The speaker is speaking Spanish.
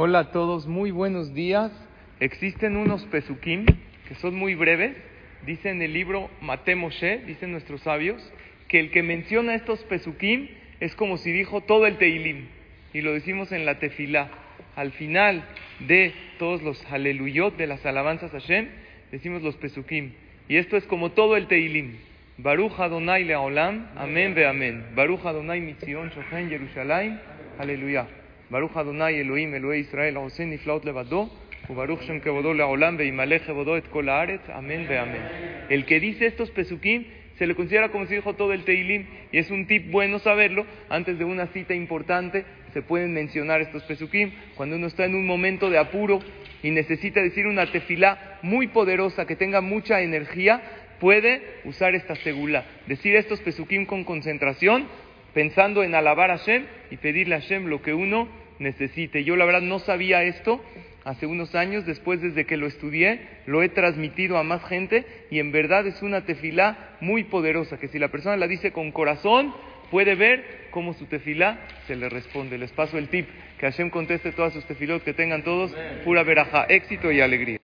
Hola a todos, muy buenos días. Existen unos pesukim que son muy breves. Dice en el libro Mate Moshe, dicen nuestros sabios, que el que menciona estos pesukim es como si dijo todo el Teilim. Y lo decimos en la tefilá. Al final de todos los aleluyot de las alabanzas a Hashem, decimos los pesukim. Y esto es como todo el Teilim. Baruch Adonai Leolam, Amén ve Amén. Baruch Adonai Mitzion Shochen Yerushalayim, Aleluya. Baruch Adonai Elohim Elohei Israel, Hossein Niflaot Levado, Baruch Shem Kevodó Leolam, Veimalech Kevodó Et Kol Amén ve Amén. El que dice estos pesukim se le considera como si dijo todo el Teilim y es un tip bueno saberlo. Antes de una cita importante se pueden mencionar estos pesukim. Cuando uno está en un momento de apuro y necesita decir una tefilá muy poderosa que tenga mucha energía, puede usar esta segula. Decir estos pesukim con concentración, pensando en alabar a Hashem y pedirle a Hashem lo que uno necesite. Yo la verdad no sabía esto hace unos años, después desde que lo estudié, lo he transmitido a más gente y en verdad es una tefilá muy poderosa, que si la persona la dice con corazón, puede ver cómo su tefilá se le responde. Les paso el tip, que Hashem conteste todas sus tefilot, que tengan todos pura veraja, éxito y alegría.